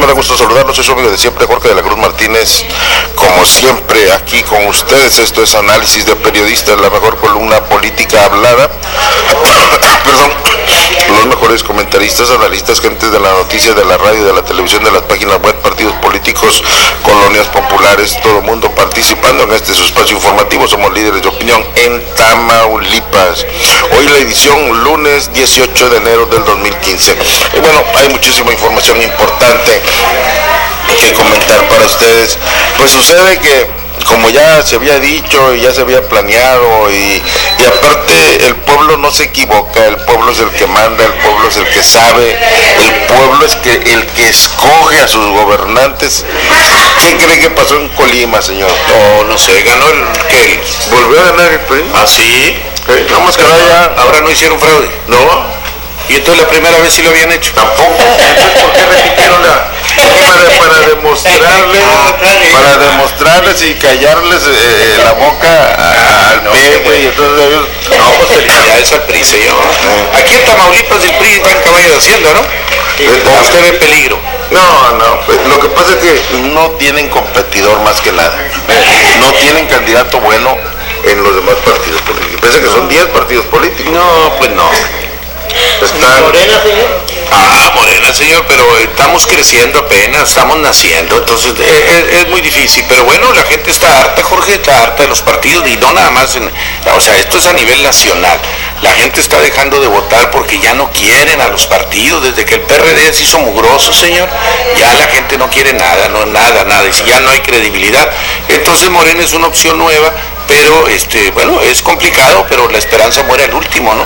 Me da gusto saludarlos. Soy su amigo de siempre, Jorge de la Cruz Martínez. Como siempre, aquí con ustedes, esto es análisis de periodistas, la mejor columna política hablada. Perdón, los mejores comentaristas, analistas, gentes de la noticia, de la radio, de la televisión, de las páginas web, partidos políticos, colonias populares, todo el mundo participando en este espacio informativo. Somos líderes de opinión en Tamaulipas. Hoy la edición lunes 18 de enero del 2015. Y bueno, hay muchísima información importante que comentar para ustedes. Pues sucede que como ya se había dicho y ya se había planeado y, y, aparte el pueblo no se equivoca, el pueblo es el que manda, el pueblo es el que sabe, el pueblo es que el que escoge a sus gobernantes. ¿Qué cree que pasó en Colima, señor? No, no sé, ganó el que volvió a ganar el PRI. ¿Ah, sí? Eh, vamos que vaya. Ahora no hicieron fraude. No. ¿Y entonces la primera vez sí lo habían hecho? Tampoco. Entonces, ¿por qué repitieron la.? Para, para demostrarles, para demostrarles y callarles eh, la boca a- al No, Pepe y entonces ellos. No, pues felicidades al PRI, señor. Aquí en Tamaulipas el PRI está en caballo de hacienda, ¿no? ¿O usted ve peligro? No, no, pues, lo que pasa es que no tienen competidor más que nada. No tienen candidato bueno en los demás partidos políticos. Piensa que son 10 partidos políticos. No, pues no. Señor, pero estamos creciendo apenas, estamos naciendo, entonces eh, es, es muy difícil. Pero bueno, la gente está harta, Jorge, está harta de los partidos y no nada más, o sea, esto es a nivel nacional. La gente está dejando de votar porque ya no quieren a los partidos. Desde que el PRD se hizo mugroso, señor, ya la gente no quiere nada, no nada, nada, y ya no hay credibilidad. Entonces Morena es una opción nueva, pero este, bueno, es complicado, pero la esperanza muere al último, ¿no?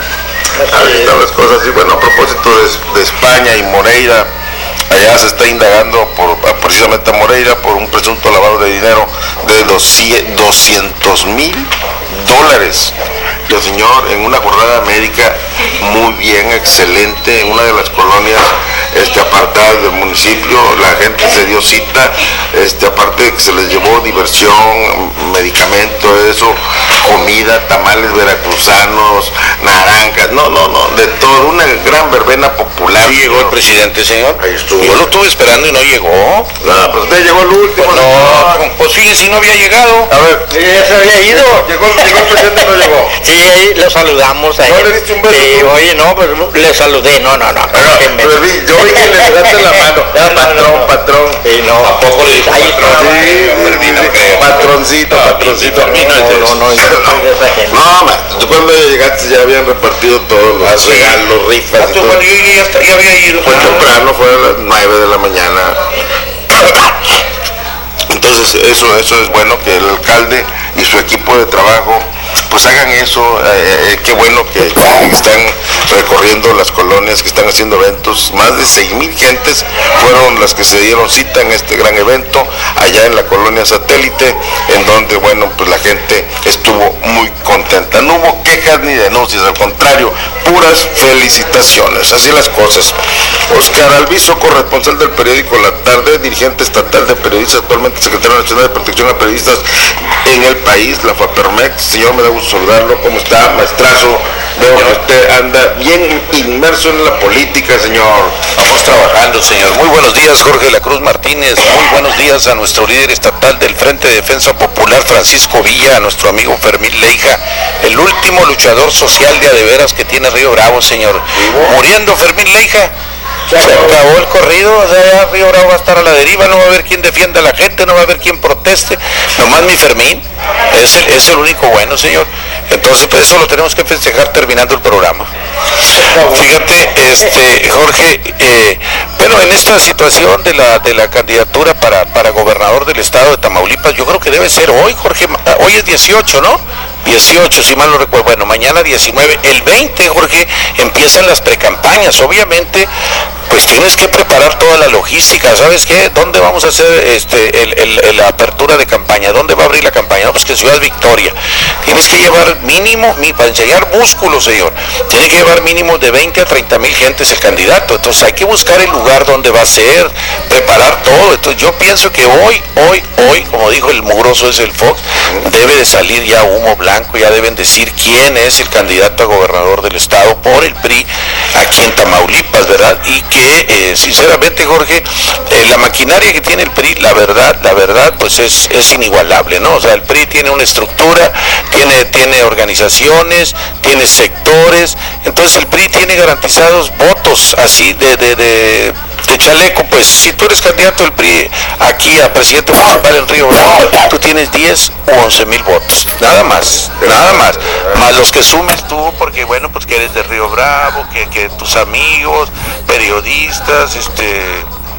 Están las cosas. Y bueno, a propósito de, España y Moreira, allá se está indagando por precisamente a Moreira por un presunto lavado de dinero de 200 mil dólares. El señor en una jornada médica muy bien, excelente, en una de las colonias este, apartadas del municipio, la gente se dio cita, este, aparte de que se les llevó diversión, medicamento, eso, comida, tamales veracruzanos, naranjas, no, no, no, de todo, una gran verbena popular. Sí llegó el presidente, señor. Ahí estuvo. Yo lo estuve esperando y no llegó. No, pues usted llegó el último. No, señor. pues fíjese, si no había llegado. A ver, Sí, ya se había ido. llegó, llegó el presidente y no llegó. Sí, ahí lo saludamos a ¿No él. le diste un beso Sí, oye, no, pues le saludé. No, no, no. Pero, déjenme. pero vi- yo que le pegaste la mano. No, no, patrón, no, no. patrón. Sí, no. ¿A poco le dijo patrón? Sí, no. Patroncito, patroncito. No No, no. No, ma, tú cuando llegaste ya habían repartido todos los Ah, regalos, rifas Ah, y tú, todo. cuando yo ya, había ido. Fue temprano, fue a las 9 de la mañana. Entonces eso, eso es bueno que el alcalde y su equipo de trabajo pues hagan eso, eh, eh, qué bueno que, que están recorriendo las colonias, que están haciendo eventos, más de 6 mil gentes fueron las que se dieron cita en este gran evento allá en la colonia satélite, en donde bueno pues la gente estuvo muy contenta, no hubo quejas ni denuncias, al contrario, puras felicitaciones, así las cosas. Oscar Alviso, corresponsal del periódico La Tarde, dirigente estatal de periodistas, actualmente secretario nacional de protección a periodistas en el país, la FAPERMEX. Señor, me da gusto saludarlo. ¿Cómo está, maestrazo? Veo que usted anda bien inmerso en la política, señor. Vamos trabajando, señor. Muy buenos días, Jorge la Cruz Martínez. Muy buenos días a nuestro líder estatal del Frente de Defensa Popular, Francisco Villa, a nuestro amigo Fermín Leija, el último luchador social de adeveras que tiene Río Bravo, señor. Muriendo Fermín Leija. Se acabó el corrido, o sea, ya va a estar a la deriva, no va a haber quien defienda a la gente, no va a haber quien proteste, nomás mi Fermín, es el, es el único bueno, señor. Entonces, pues eso lo tenemos que festejar terminando el programa. Fíjate, este, Jorge, eh, bueno, en esta situación de la, de la candidatura para, para gobernador del estado de Tamaulipas, yo creo que debe ser hoy, Jorge, hoy es 18, ¿no? 18, si mal no recuerdo, bueno, mañana 19, el 20, Jorge, empiezan las precampañas, obviamente, pues tienes que preparar toda la logística, ¿sabes qué? ¿Dónde vamos a hacer este, el- el- apertura de campaña? ¿Dónde va a abrir la campaña? No, pues que Ciudad Victoria. Tienes que llevar mínimo, para enseñar músculo, señor, tiene que llevar mínimo de 20 a 30 mil gentes el candidato. Entonces hay que buscar el lugar donde va a ser, preparar todo. Entonces yo pienso que hoy, hoy, hoy, como dijo el mugroso es el Fox, debe de salir ya humo blanco, ya deben decir quién es el candidato a gobernador del estado por el PRI aquí en Tamaulipas, ¿verdad? y que eh, sinceramente Jorge, eh, la maquinaria que tiene el PRI, la verdad, la verdad, pues es, es inigualable, ¿no? O sea, el PRI tiene una estructura, tiene, tiene organizaciones, tiene sectores, entonces el PRI tiene garantizados votos así de, de, de chaleco, pues si tú eres candidato del PRI aquí a presidente municipal en Río Bravo, tú tienes 10 u 11 mil votos, nada más, nada más, más los que sumes tú, porque bueno, pues que eres de Río Bravo, que, que tus amigos, periodistas, este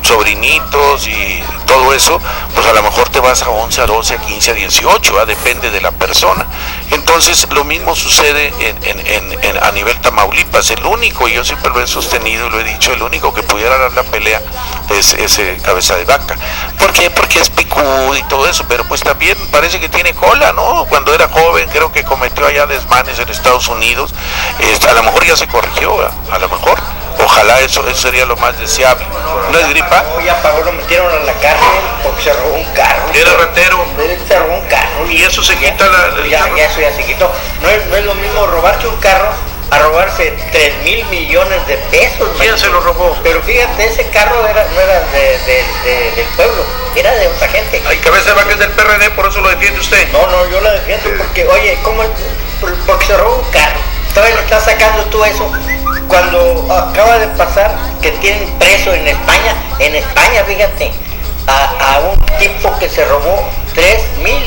sobrinitos y todo eso, pues a lo mejor te vas a 11, a 12, a 15, a 18, ¿ah? depende de la persona. Entonces lo mismo sucede en, en- en- a nivel Tamaulipas. El único, y yo siempre lo he sostenido y lo he dicho, el único que pudiera dar la pelea es ese cabeza de vaca. ¿Por qué? Porque es picudo y todo eso, pero pues también parece que tiene cola, ¿no? Cuando era joven creo que cometió allá desmanes en Estados Unidos. Este, a lo mejor ya se corrigió, a lo mejor. Ojalá eso, eso sería lo más deseable. ¿No es gripa? Ya pagó, lo metieron a la cárcel porque se robó un carro. Era ratero. Se robó un carro. Y eso se quita la- Ya, ya eso ya se quitó. No es, no es lo mismo robarse un carro a robarse 3 mil millones de pesos. ¿Quién se lo robó? Pero fíjate, ese carro era, no era de- de- de- del pueblo, era de otra gente. Hay cabeza de vaca es del PRD, por eso lo defiende usted. No, no, yo la defiendo porque, oye, ¿cómo? Por- Porque se robó un carro. Todavía le estás sacando tú eso. Cuando acaba de pasar que tienen preso en España, en España, fíjate, a, a un tipo que se robó 3 mil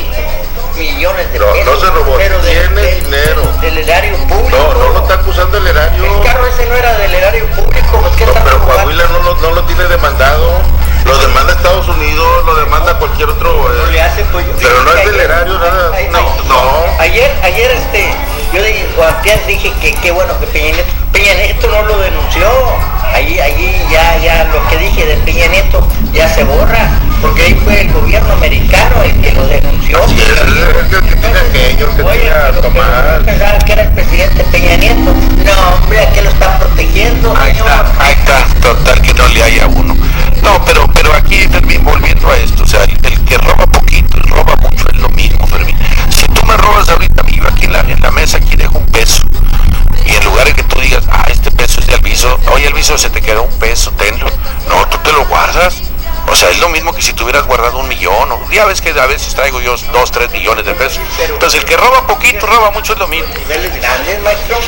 millones de No, no pesos. se robó, pero tiene de- dinero. Del erario público. No, no lo está acusando el erario. El carro ese no era del erario público, pues ¿qué No, pero? Coahuila no lo, no lo tiene demandado. Lo demanda Estados Unidos, lo demanda cualquier otro. No eh, le hace, pues, Pero no es del erario, nada. No, no. Ayer, ayer este, yo dije, dije que qué bueno que Peña Nieto, Peña Nieto no lo denunció. Allí, allí ya, ya lo que dije de Peña Nieto ya se borra, porque ahí fue el gobierno americano el que lo denunció. Así es, es el que el que Oye, pero- pero Tomás. yo pensaba que era el presidente Peña Nieto. No, hombre, ¿a qué lo está protegiendo? Ahí señor? está, ahí está, total que no le haya uno. No, pero, pero aquí, Fermín, volviendo a esto, o sea, el, el que roba poquito y roba mucho es lo mismo, Fermín. Si tú me robas ahorita, mi aquí en la, en la mesa, aquí dejo un peso. En lugar de que tú digas, ah, este peso es de Alviso, oye, Alviso, se te quedó un peso, tenlo. No, tú te lo guardas. O sea, es lo mismo que si tú hubieras guardado un millón. O, ya ves que a veces traigo yo dos, tres millones de pesos. Entonces, el que roba poquito, roba mucho es lo mismo. niveles grandes, maestro.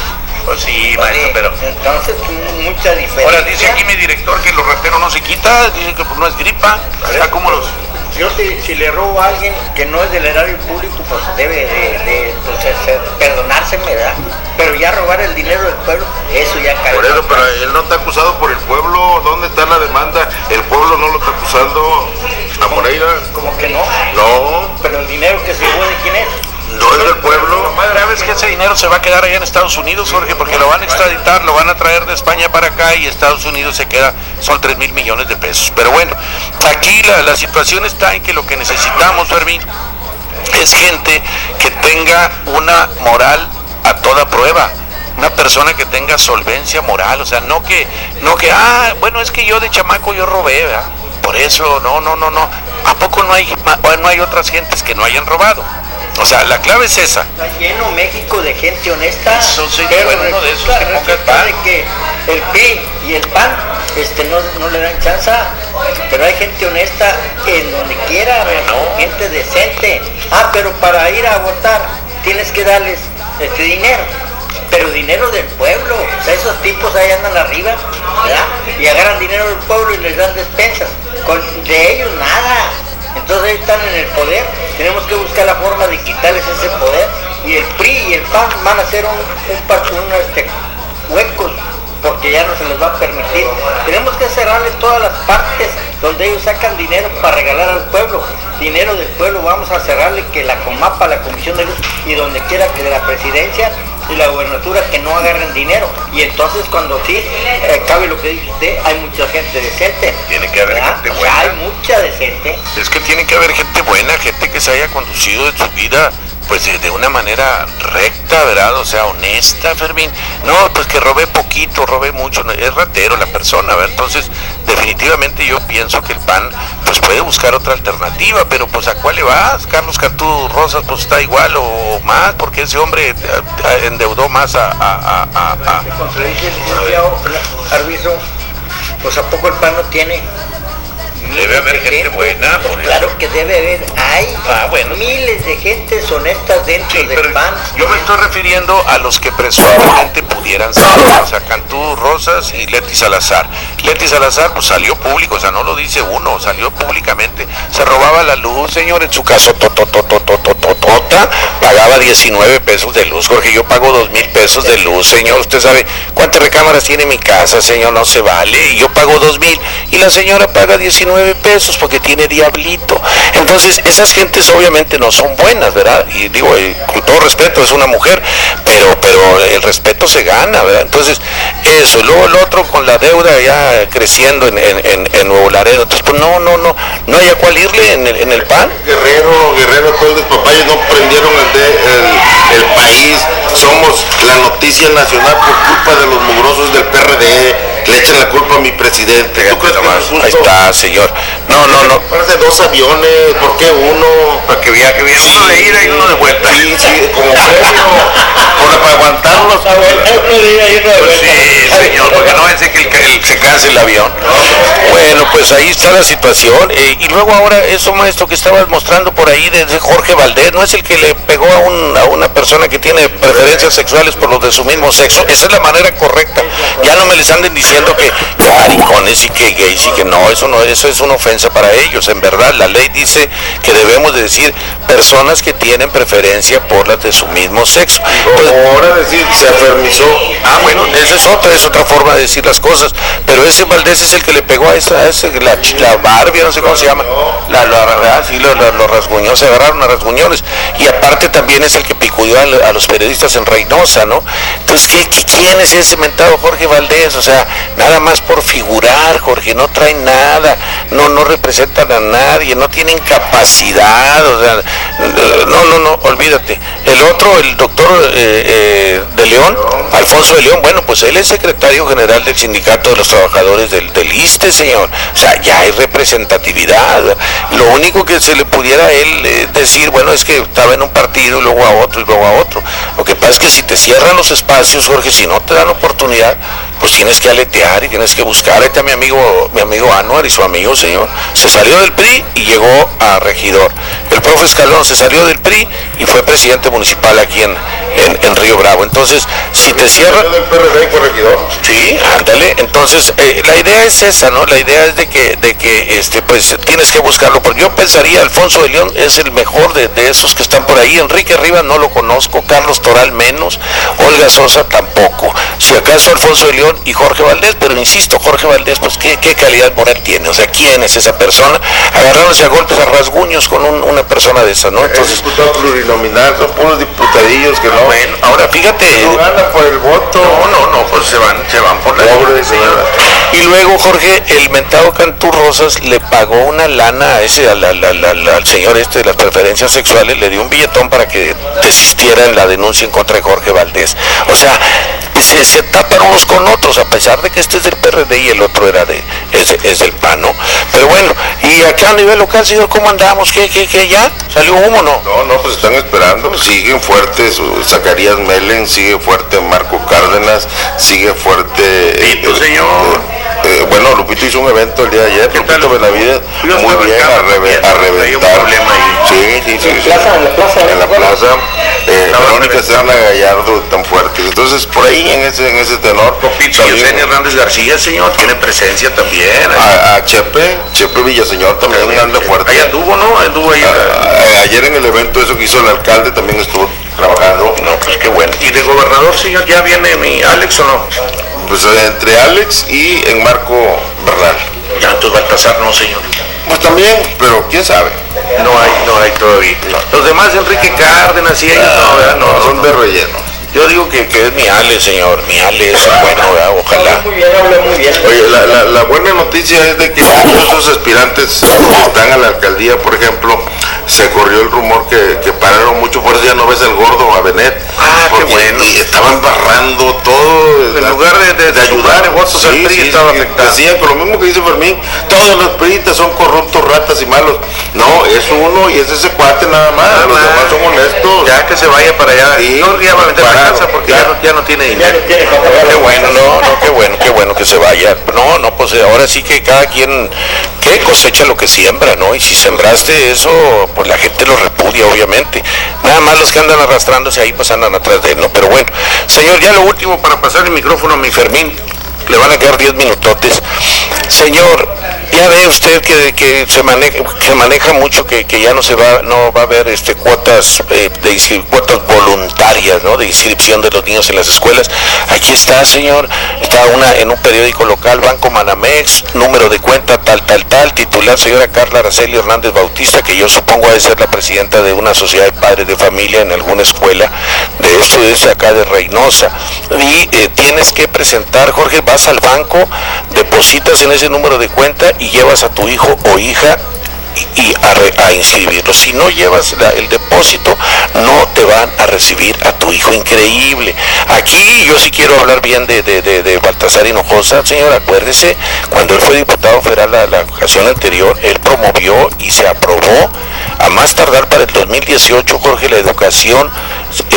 Pues sí, Oye, Entonces, mucha diferencia. Ahora dice aquí mi director que los rateros no se quita, dice que pues, no es gripa. Acá como los. Yo si, si le robo a alguien que no es del erario público, pues debe de, de, pues, perdonárseme, ¿verdad? Pero ya robar el dinero del pueblo, eso ya cae. Por eso, pero él no está acusado por el pueblo. ¿Dónde está la demanda? El pueblo no lo está acusando. A Moreira. Como que no. No, Pero el dinero que se llevó de quién es. No es del Lo pueblo. más grave es que ese dinero se va a quedar allá en Estados Unidos, Jorge, porque lo van a extraditar, lo van a traer de España para acá y Estados Unidos se queda, son 3 mil millones de pesos. Pero bueno, aquí la, la situación está en que lo que necesitamos, Fermín, es gente que tenga una moral a toda prueba. Una persona que tenga solvencia moral, o sea, no que, no que, ah, bueno, es que yo de chamaco yo robé, ¿verdad? Por eso, no, no, no, no. ¿A poco no hay, no hay otras gentes que no hayan robado? O sea, la clave es esa. Está lleno México de gente honesta. Eso pero bueno, de esos que resulta pan. de que el PRI y el PAN este, no, no le dan chance. Pero hay gente honesta en donde quiera, gente decente. Ah, pero para ir a votar tienes que darles este dinero. Pero dinero del pueblo. O sea, esos tipos ahí andan arriba, ¿verdad? Y agarran dinero del pueblo y les dan despensas. Con, de ellos nada. Entonces ahí están en el poder, tenemos que buscar la forma de quitarles ese poder y el PRI y el PAN van a hacer un, un, un, este, huecos porque ya no se les va a permitir. Tenemos que cerrarle todas las partes donde ellos sacan dinero para regalar al pueblo, dinero del pueblo, vamos a cerrarle que la Comapa, la Comisión de Luz y donde quiera que de la presidencia y la gobernatura que no agarren dinero. Y entonces cuando sí, eh, cabe lo que dice usted, hay mucha gente decente. Tiene que haber ¿verdad? gente O sea, buena. hay mucha decente. Es que tiene que haber gente buena, gente que se haya conducido en su vida pues de, una manera recta, ¿verdad? O sea, honesta, Fermín. No, pues que robe poquito, robe mucho, es ratero la persona, ¿verdad? Entonces, definitivamente yo pienso que el PAN pues puede buscar otra alternativa, pero pues ¿a cuál le vas? Carlos Cantú Rosas pues está igual o más, porque ese hombre eh, eh, endeudó más a... a- a- a- a- Pues a poco el PAN no tiene. Debe haber gente buena, por claro que debe haber. Hay Ah, bueno. miles de gentes honestas dentro Sí, del PAN. yo me estoy refiriendo a los que presumiblemente pudieran ser, o sea, Cantú Rosas y Leti Salazar. Leti Salazar pues salió público, o sea, no lo dice uno, salió públicamente. Se robaba la luz, señor, en su caso, totototototota, pagaba 19 pesos de luz. Jorge, yo pago 2 mil pesos de luz, señor. Usted sabe cuántas recámaras tiene mi casa, señor, no se vale. Yo pago 2 mil y la señora paga 19 pesos porque tiene diablito. Entonces, esas gentes obviamente no son buenas, ¿verdad? Y digo, eh, con todo respeto, es una mujer, pero, pero el respeto se gana, ¿verdad? Entonces, eso, luego el otro con la deuda ya creciendo en, en, en- en Nuevo Laredo. Entonces, pues no, no, no, no hay a cuál irle en el, en el pan. Guerrero, Guerrero, todo el despapallo, no prendieron el, de- el, el país, somos la noticia nacional por culpa de los mugrosos del PRD, le echan la culpa a mi presidente. ¿Tú crees que no es justo? Ahí está, señor. No, no, no. Parece dos aviones, ¿por qué uno? Para que vea que viene uno de ida y uno de vuelta. Sí, sí, como premio, por- para aguantarlos. Pues sí, señor, porque no es que el, el- se canse el avión. Bueno, pues ahí está la situación. eh, y luego ahora eso, maestro, que estabas mostrando por ahí de, de Jorge Valdés, ¿no es el que le pegó a, un- a una persona que tiene preferencias sexuales por los de su mismo sexo? Esa es la manera correcta. Ya no me les anden diciendo que, que maricones y que gays y que no, eso no, eso es una ofensa para ellos. En verdad, la ley dice que debemos de decir personas que tienen preferencia por las de su mismo sexo. Como ahora decir, se afermizó. Ah, bueno, esa es otra, es otra forma de decir las cosas. Pero ese Valdés es el que le pegó a esa, a ese, la, la Barbie, no sé cómo se llama. La, la, ah, sí, lo, lo- lo rasguñó, se agarraron a rasguñones. Y aparte también es el que picudió a, a los periodistas en Reynosa, ¿no? Entonces, ¿qué, quién es ese mentado Jorge Valdés? O sea, nada más por figurar, Jorge, no traen nada, no, no representan a nadie, no tienen capacidad, o sea, no, no, no, olvídate. El otro, el doctor eh, eh, de León, Alfonso de León, bueno, pues él es secretario general del sindicato de los trabajadores del, del ISTE, señor. O sea, ya hay representatividad. Lo único que se le pudiera a él eh, decir, bueno, es que estaba en un partido y luego a otro y luego a otro. Lo que pasa es que si te cierran los espacios, Jorge, si no te dan oportunidad, pues tienes que aletear y tienes que buscar. Ahí está mi amigo, mi amigo Anuar y su amigo, señor. Se salió del PRI y llegó a regidor. El profe Escalón se salió del PRI y fue presidente municipal aquí en, en, en Río Bravo. Entonces, si te cierran... del PRD corregidor. Sí, ándale. Entonces, eh, la idea es esa, ¿no? La idea es de que, de que este, pues tienes que buscarlo. Porque yo pensaría, Alfonso de León es el mejor de, de esos que están por ahí. Enrique Rivas no lo conozco, Carlos Toral menos, Olga Sosa tampoco. Si acaso Alfonso de León y Jorge Valdés, pero insisto, Jorge Valdés, pues qué, qué calidad moral tiene. O sea, ¿quién es esa persona? Agarrándose a golpes, a rasguños con un- una persona de esa, ¿no? Es Entonces, diputado plurinominal, son puros diputadillos que no, bueno, ahora fíjate. no ganan por el voto. No, no, no, pues se van, se van por la Pobre. Y luego Jorge, el mentado Cantú Rosas le pagó una lana a ese, al, al- al- al- al señor este de las preferencias sexuales, le dio un billetón para que desistiera en la denuncia en contra de Jorge Valdés. O sea, se, se tapan unos con otros, a pesar de que este es del PRD y el otro era de, es, es del PAN, ¿no? Pero bueno, y acá a nivel local, señor, ¿cómo andamos? ¿Qué, qué, qué, ya? ¿Salió humo no? No, no, pues están esperando, siguen fuertes Zacarías Melen, sigue fuerte Marco Cárdenas, sigue fuerte... Lupito, señor. eh, bueno, Lupito hizo un evento el día de ayer, ¿Qué tal, Lupito Benavides, muy bien, a, reve- a reventar. problema ahí. Sí, sí, sí. sí. plaza, en la plaza, En la ¿no? plaza, eh, Verónica. Serna Gallardo, tan fuertes. Entonces, por ahí, en ese, en ese tenor, Pito también- Yesenia Hernández García, señor, tiene presencia también. a, a Chepe, Chepe Villaseñor también anda fuerte. Ahí anduvo, ¿no? Anduvo ahí. A- a- ayer en el evento eso que hizo el alcalde también estuvo trabajando. No, pues qué bueno. ¿Y de gobernador, señor, ya viene mi Alex o no? Pues eh, entre Alex y en Marco Bernal. Ya, entonces Baltasar no, señor. Pues también, pero quién sabe. No hay, no hay todavía. Los demás, Enrique Cárdenas y ellos, no, ¿verdad? No, son no. de relleno. Yo digo que, que es mi Ale, señor. Mi Ale es bueno, ¿verdad? Ojalá. Muy bien, muy bien. Oye, la, la- la buena noticia es de que muchos de esos aspirantes que están a la alcaldía, por ejemplo, se corrió el rumor que, que pararon mucho, por eso ya no ves al gordo, a Benet. Ah, qué bueno. Y estaban barrando todo. En lugar de- de- de ayudar en votos al PRI, estaba que afectado. Decían, con lo mismo que dice Fermín, todos los priistas son corruptos, ratas y malos. No, es uno y es ese cuate nada más. Nada los más. demás son honestos. Ya que se vaya para allá. Sí, Yo ya va a vender la casa porque ya. ya no, ya no tiene Ya dinero. no pagar Qué bueno, no, no, qué bueno, qué bueno que se vaya. No, no, pues ahora ahora sí que cada quien que cosecha lo que siembra, ¿no? Y si sembraste eso, pues la gente lo repudia, obviamente. Nada más los que andan arrastrándose ahí, pues andan atrás de él, ¿no? Pero bueno, señor, ya lo último para pasar el micrófono a mi Fermín, le van a quedar 10 minutotes. Señor, ya ve usted que, se, maneja, mucho que, ya no se va no va a haber este cuotas eh, de cuotas voluntarias ¿no? de inscripción de los niños en las escuelas. Aquí está, señor, está en un periódico local, Banco Manamex, número de cuenta tal, tal, tal, titular señora Carla Araceli Hernández Bautista, que yo supongo de ser la presidenta de una sociedad de padres de familia en alguna escuela de esto es acá de Reynosa. Y eh, tienes que presentar, Jorge, vas al banco, depositas en ese número de cuenta y llevas a tu hijo o hija y a, inscribirlo. Si no llevas el depósito, no te van a recibir a tu hijo. Increíble. Aquí yo sí quiero hablar bien de, de, Baltasar Hinojosa, señor, acuérdese, cuando él fue diputado federal la, la ocasión anterior, él promovió y se aprobó a más tardar para el 2018, Jorge, la educación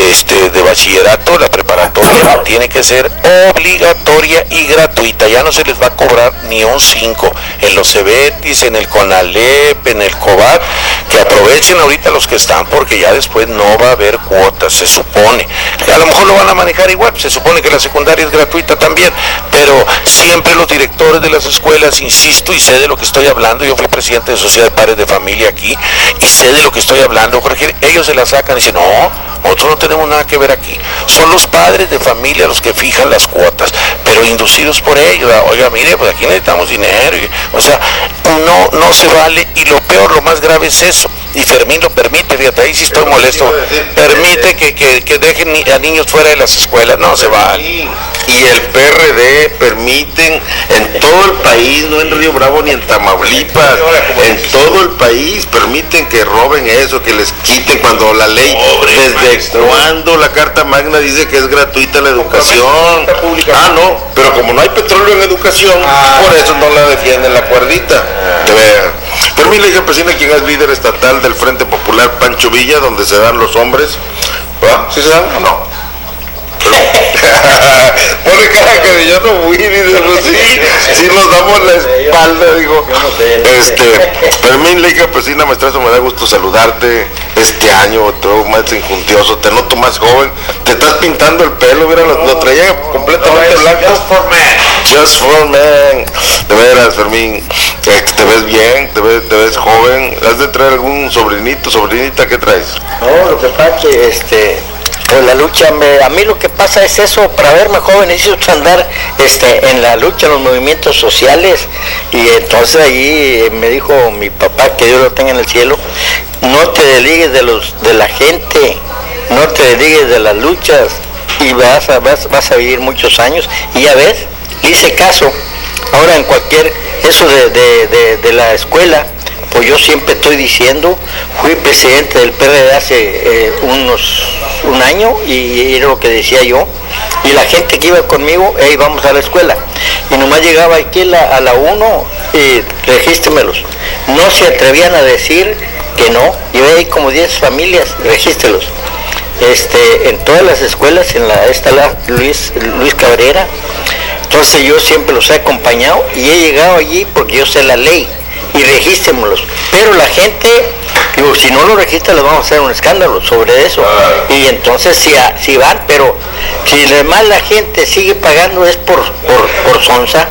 este, de bachillerato, la preparatoria, tiene que ser obligatoria y gratuita. Ya no se les va a cobrar ni un 5 en los CEBETIS, en el CONALEP, en el COBAT, que aprovechen ahorita los que están porque ya después no va a haber cuotas, se supone. A lo mejor lo van a manejar igual, se supone que la secundaria es gratuita también, pero siempre los directores de las escuelas, insisto y sé de lo que estoy hablando, yo fui presidente de Sociedad de Padres de Familia aquí y sé de lo que estoy hablando, Jorge, ellos se la sacan y dicen, no, nosotros no tenemos nada que ver aquí. Son los padres de familia los que fijan las cuotas, pero inducidos por ellos. Oiga, mire, pues aquí necesitamos dinero. o sea, no, no se vale y lo peor, lo más grave es eso. Y Fermín lo permite, fíjate, ahí sí estoy molesto. Permite que, que, dejen a niños fuera de las escuelas, no se vale. Y el PRD permiten en todo el país, no en Río Bravo ni en Tamaulipas, en todo el país permiten que roben eso, que les quiten cuando la ley, desde cuando la Carta Magna dice que es gratuita la educación. Ah, no, pero como no hay petróleo en educación, ah. por eso no la defienden la cuerdita. Fermín Leija Pesina, quien es líder estatal del Frente Popular Pancho Villa, donde se dan los hombres. ¿Va? ¿Sí se dan o no? Pone cara que yo no fui, dice, pues sí, sí nos damos la espalda, digo. Este, Fermín Leica Pesina Maestrazo, me da gusto saludarte este año, todo más injuntioso, te noto más joven, te estás pintando el pelo, mira, lo, traía completamente blanco. Just for man. Just for man. De veras, Fermín, eh, te ves bien, te ves, te ves joven, ¿has de traer algún sobrinito, sobrinita, qué traes? No, lo que pasa que este la lucha, a mí lo que pasa es eso, para verme joven necesito andar este, en la lucha, en los movimientos sociales, y entonces ahí me dijo mi papá, que Dios lo tenga en el cielo, no te desligues de, los, de la gente, no te desligues de las luchas, y vas a, vas, vas a vivir muchos años, y ya ves, hice caso, ahora en cualquier, eso de, de la escuela, pues yo siempre estoy diciendo, fui presidente del PRD hace eh, unos un año y era lo que decía yo. Y la gente que iba conmigo, hey, vamos a la escuela. Y nomás llegaba aquí a la 1 y regístremelos. No se atrevían a decir que no. Yo ahí como 10 familias, regístrelos. Este, en todas las escuelas, en la esta la Luis, Luis Cabrera. Entonces yo siempre los he acompañado y he llegado allí porque yo sé la ley y regístrenlos. Pero la gente, digo, si no lo registran, les vamos a hacer un escándalo sobre eso. Y entonces si, si van, pero si además la gente sigue pagando es por, por, por sonza.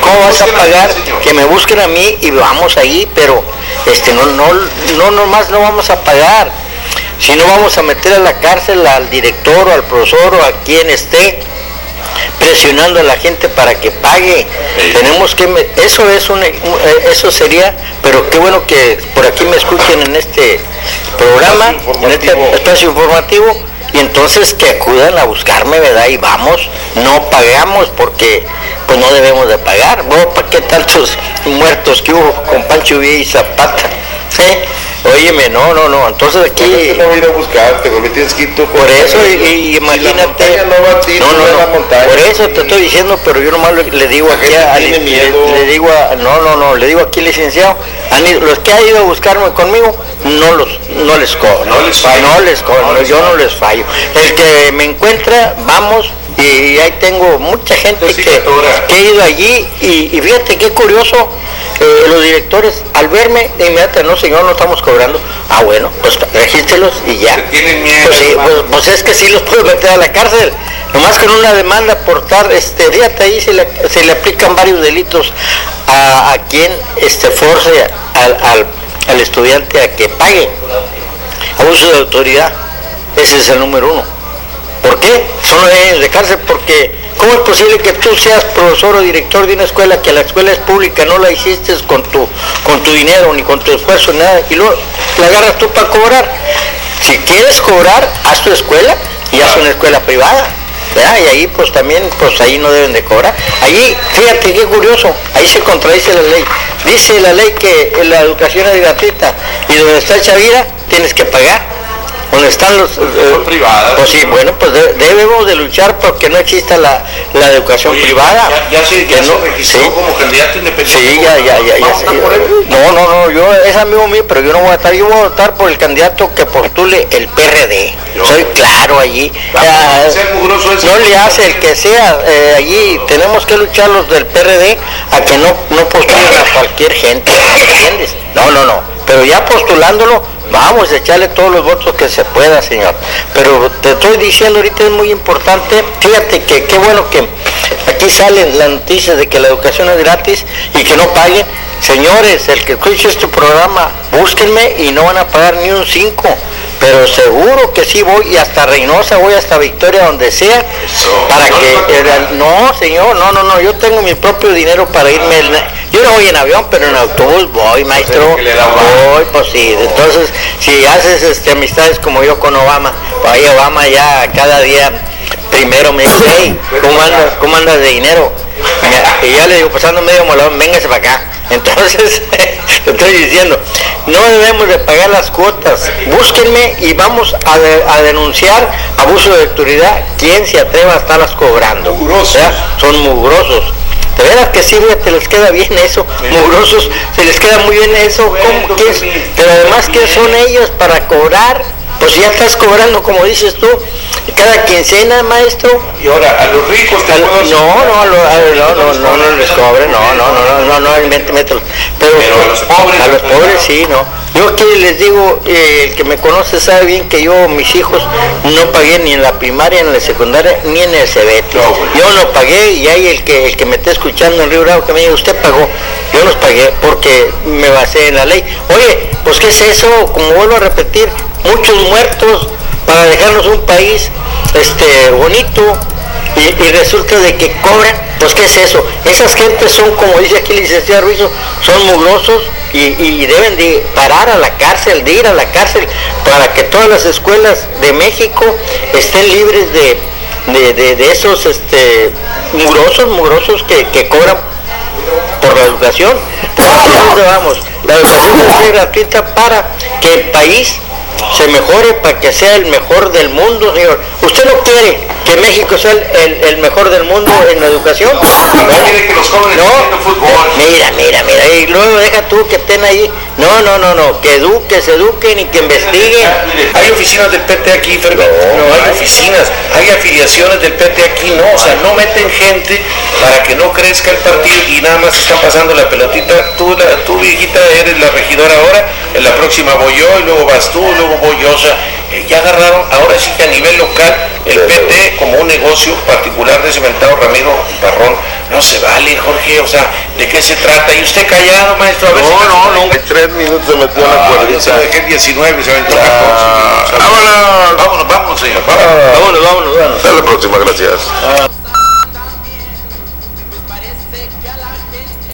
¿Cómo vas a pagar? Que me busquen a mí y vamos ahí, pero este no, no, no nomás no vamos a pagar. Si no vamos a meter a la cárcel al director o al profesor o a quien esté presionando a la gente para que pague. Tenemos que eso es un, eso sería, pero qué bueno que por aquí me escuchen en este programa, en este espacio informativo y entonces que acudan a buscarme, ¿verdad? Y vamos, no pagamos porque pues no debemos de pagar. ¿no? ¿Para qué tantos muertos que hubo con Pancho Villa y Zapata? ¿Sí? Óyeme, no, no, no, entonces aquí... no voy a ir a buscarte, tienes que Por eso, y, imagínate... no, no, no, por eso te estoy diciendo, pero yo nomás le, digo aquí a... Le, le, digo a... No, no, no, le digo aquí licenciado, los que han ido a buscarme conmigo, no los les cobro. No les fallo. No les cobro, yo no les fallo. El que me encuentra, vamos, y ahí tengo mucha gente que, que ha ido allí y, y fíjate qué curioso, eh, los directores al verme de inmediato, no señor, no estamos cobrando, ah bueno, pues regístrelos y ya. Miedo. Pues, sí, pues, pues es que sí los puedo meter a la cárcel, nomás con una demanda por dar, este, fíjate ahí se le, se le aplican varios delitos a, a quien este, force al, al, al estudiante a que pague. Abuso de autoridad, ese es el número uno. ¿Por qué? Son años de cárcel porque ¿cómo es posible que tú seas profesor o director de una escuela que la escuela es pública, no la hiciste con tu, con tu dinero ni con tu esfuerzo, nada, y luego la agarras tú para cobrar? Si quieres cobrar, haz tu escuela y haz una escuela privada. ¿verdad? Y ahí pues también, pues ahí no deben de cobrar. Ahí, fíjate qué curioso, ahí se contradice la ley. Dice la ley que la educación es gratuita y donde está Chavira tienes que pagar donde están los... Eh, privadas. Pues sí, bueno, pues de, debemos de luchar porque no exista la, la educación Oye, privada. Ya, ya se, ya Que se no- registró sí. como candidato independiente. Sí, ya, ya, ya. No, no, no, yo es amigo mío, pero yo no voy a votar, yo voy a votar por el candidato que postule el PRD. Yo. Soy claro allí. Ah, ese. no le hace el que sea, eh, allí tenemos que luchar los del PRD a que no, no postulen a cualquier gente, ¿entiendes? No, no, no, pero ya postulándolo, vamos a echarle todos los votos que se pueda, señor. Pero te estoy diciendo ahorita es muy importante, fíjate que qué bueno que aquí salen las noticias de que la educación es gratis y que no paguen. Señores, el que escuche este programa, búsquenme y no van a pagar ni un 5. Pero seguro que sí voy y hasta Reynosa voy hasta Victoria donde sea Eso. para No que el- no señor no no no yo tengo mi propio dinero para irme yo no voy en avión pero en autobús voy maestro. voy pues sí entonces si haces este amistades como yo con Obama pues ahí Obama ya cada día primero me dice hey cómo andas cómo andas de dinero y ya le digo pasando medio molón véngase para acá entonces le estoy diciendo no debemos de pagar las cuotas. Búsquenme y vamos a, de- a denunciar abuso de autoridad. Quien se atreva a estarlas cobrando Mugrosos. son mugrosos. De veras que sí, te les queda bien eso, mugrosos, se les queda muy bien eso, ¿cómo? ¿Qué es? pero además que son ellos para cobrar, pues ya estás cobrando como dices tú, cada quincena maestro, Y ahora, a los ricos te no, no, no, no, no, no les cobre, no, no, no, no, no, mételo. Pero, Pero a los pobres, a los pues, pobres sí, no. Yo aquí les digo, eh, el que me conoce sabe bien que yo, mis hijos, no pagué ni en la primaria, ni en la secundaria, ni en el güey. Yo no pagué y hay el que, el que me está escuchando en Río Bravo que me diga, usted pagó. Yo los pagué porque me basé en la ley. Oye, pues ¿qué es eso? Como vuelvo a repetir, muchos muertos para dejarnos un país este bonito y, resulta de que cobran, pues ¿qué es eso? Esas gentes son, como dice aquí el licenciado Ruizo, son mugrosos y, deben de parar a la cárcel, de ir a la cárcel para que todas las escuelas de México estén libres de, de, de- esos este, mugrosos, mugrosos que, que cobran por la educación. ¿A dónde vamos? La educación debe gratuita para que el país se mejore, para que sea el mejor del mundo, señor. ¿Usted no quiere que México sea el, el- el mejor del mundo en la educación? No quiere que los jóvenes fútbol. Mira, mira, mira. Y luego deja tú que estén ahí. No, no, no, no. Que eduquen, se eduquen y que investiguen. Hay oficinas del PT aquí, Fermín. No, hay oficinas. Hay afiliaciones del PT aquí, no. O sea, no meten gente para que no crezca el partido y nada más están pasando la pelotita. Tú, la, tú viejita, eres la regidora ahora. En la próxima voy yo y luego vas tú, luego voy yo. O sea, eh, ya agarraron, ahora sí que a nivel local, el PT como un negocio particular de cementado Ramiro Parrón. No se vale, Jorge. O sea, ¿de qué se trata? Y usted callado, maestro. A ver si- No, no, no. En tres minutos se metió la Ah, yo cuerdita. se dejé el 19 y se aventó Ah, 14. vámonos. Vámonos, vámonos, señor. Vámonos. Vámonos, vámonos, vámonos. Hasta la próxima, gracias.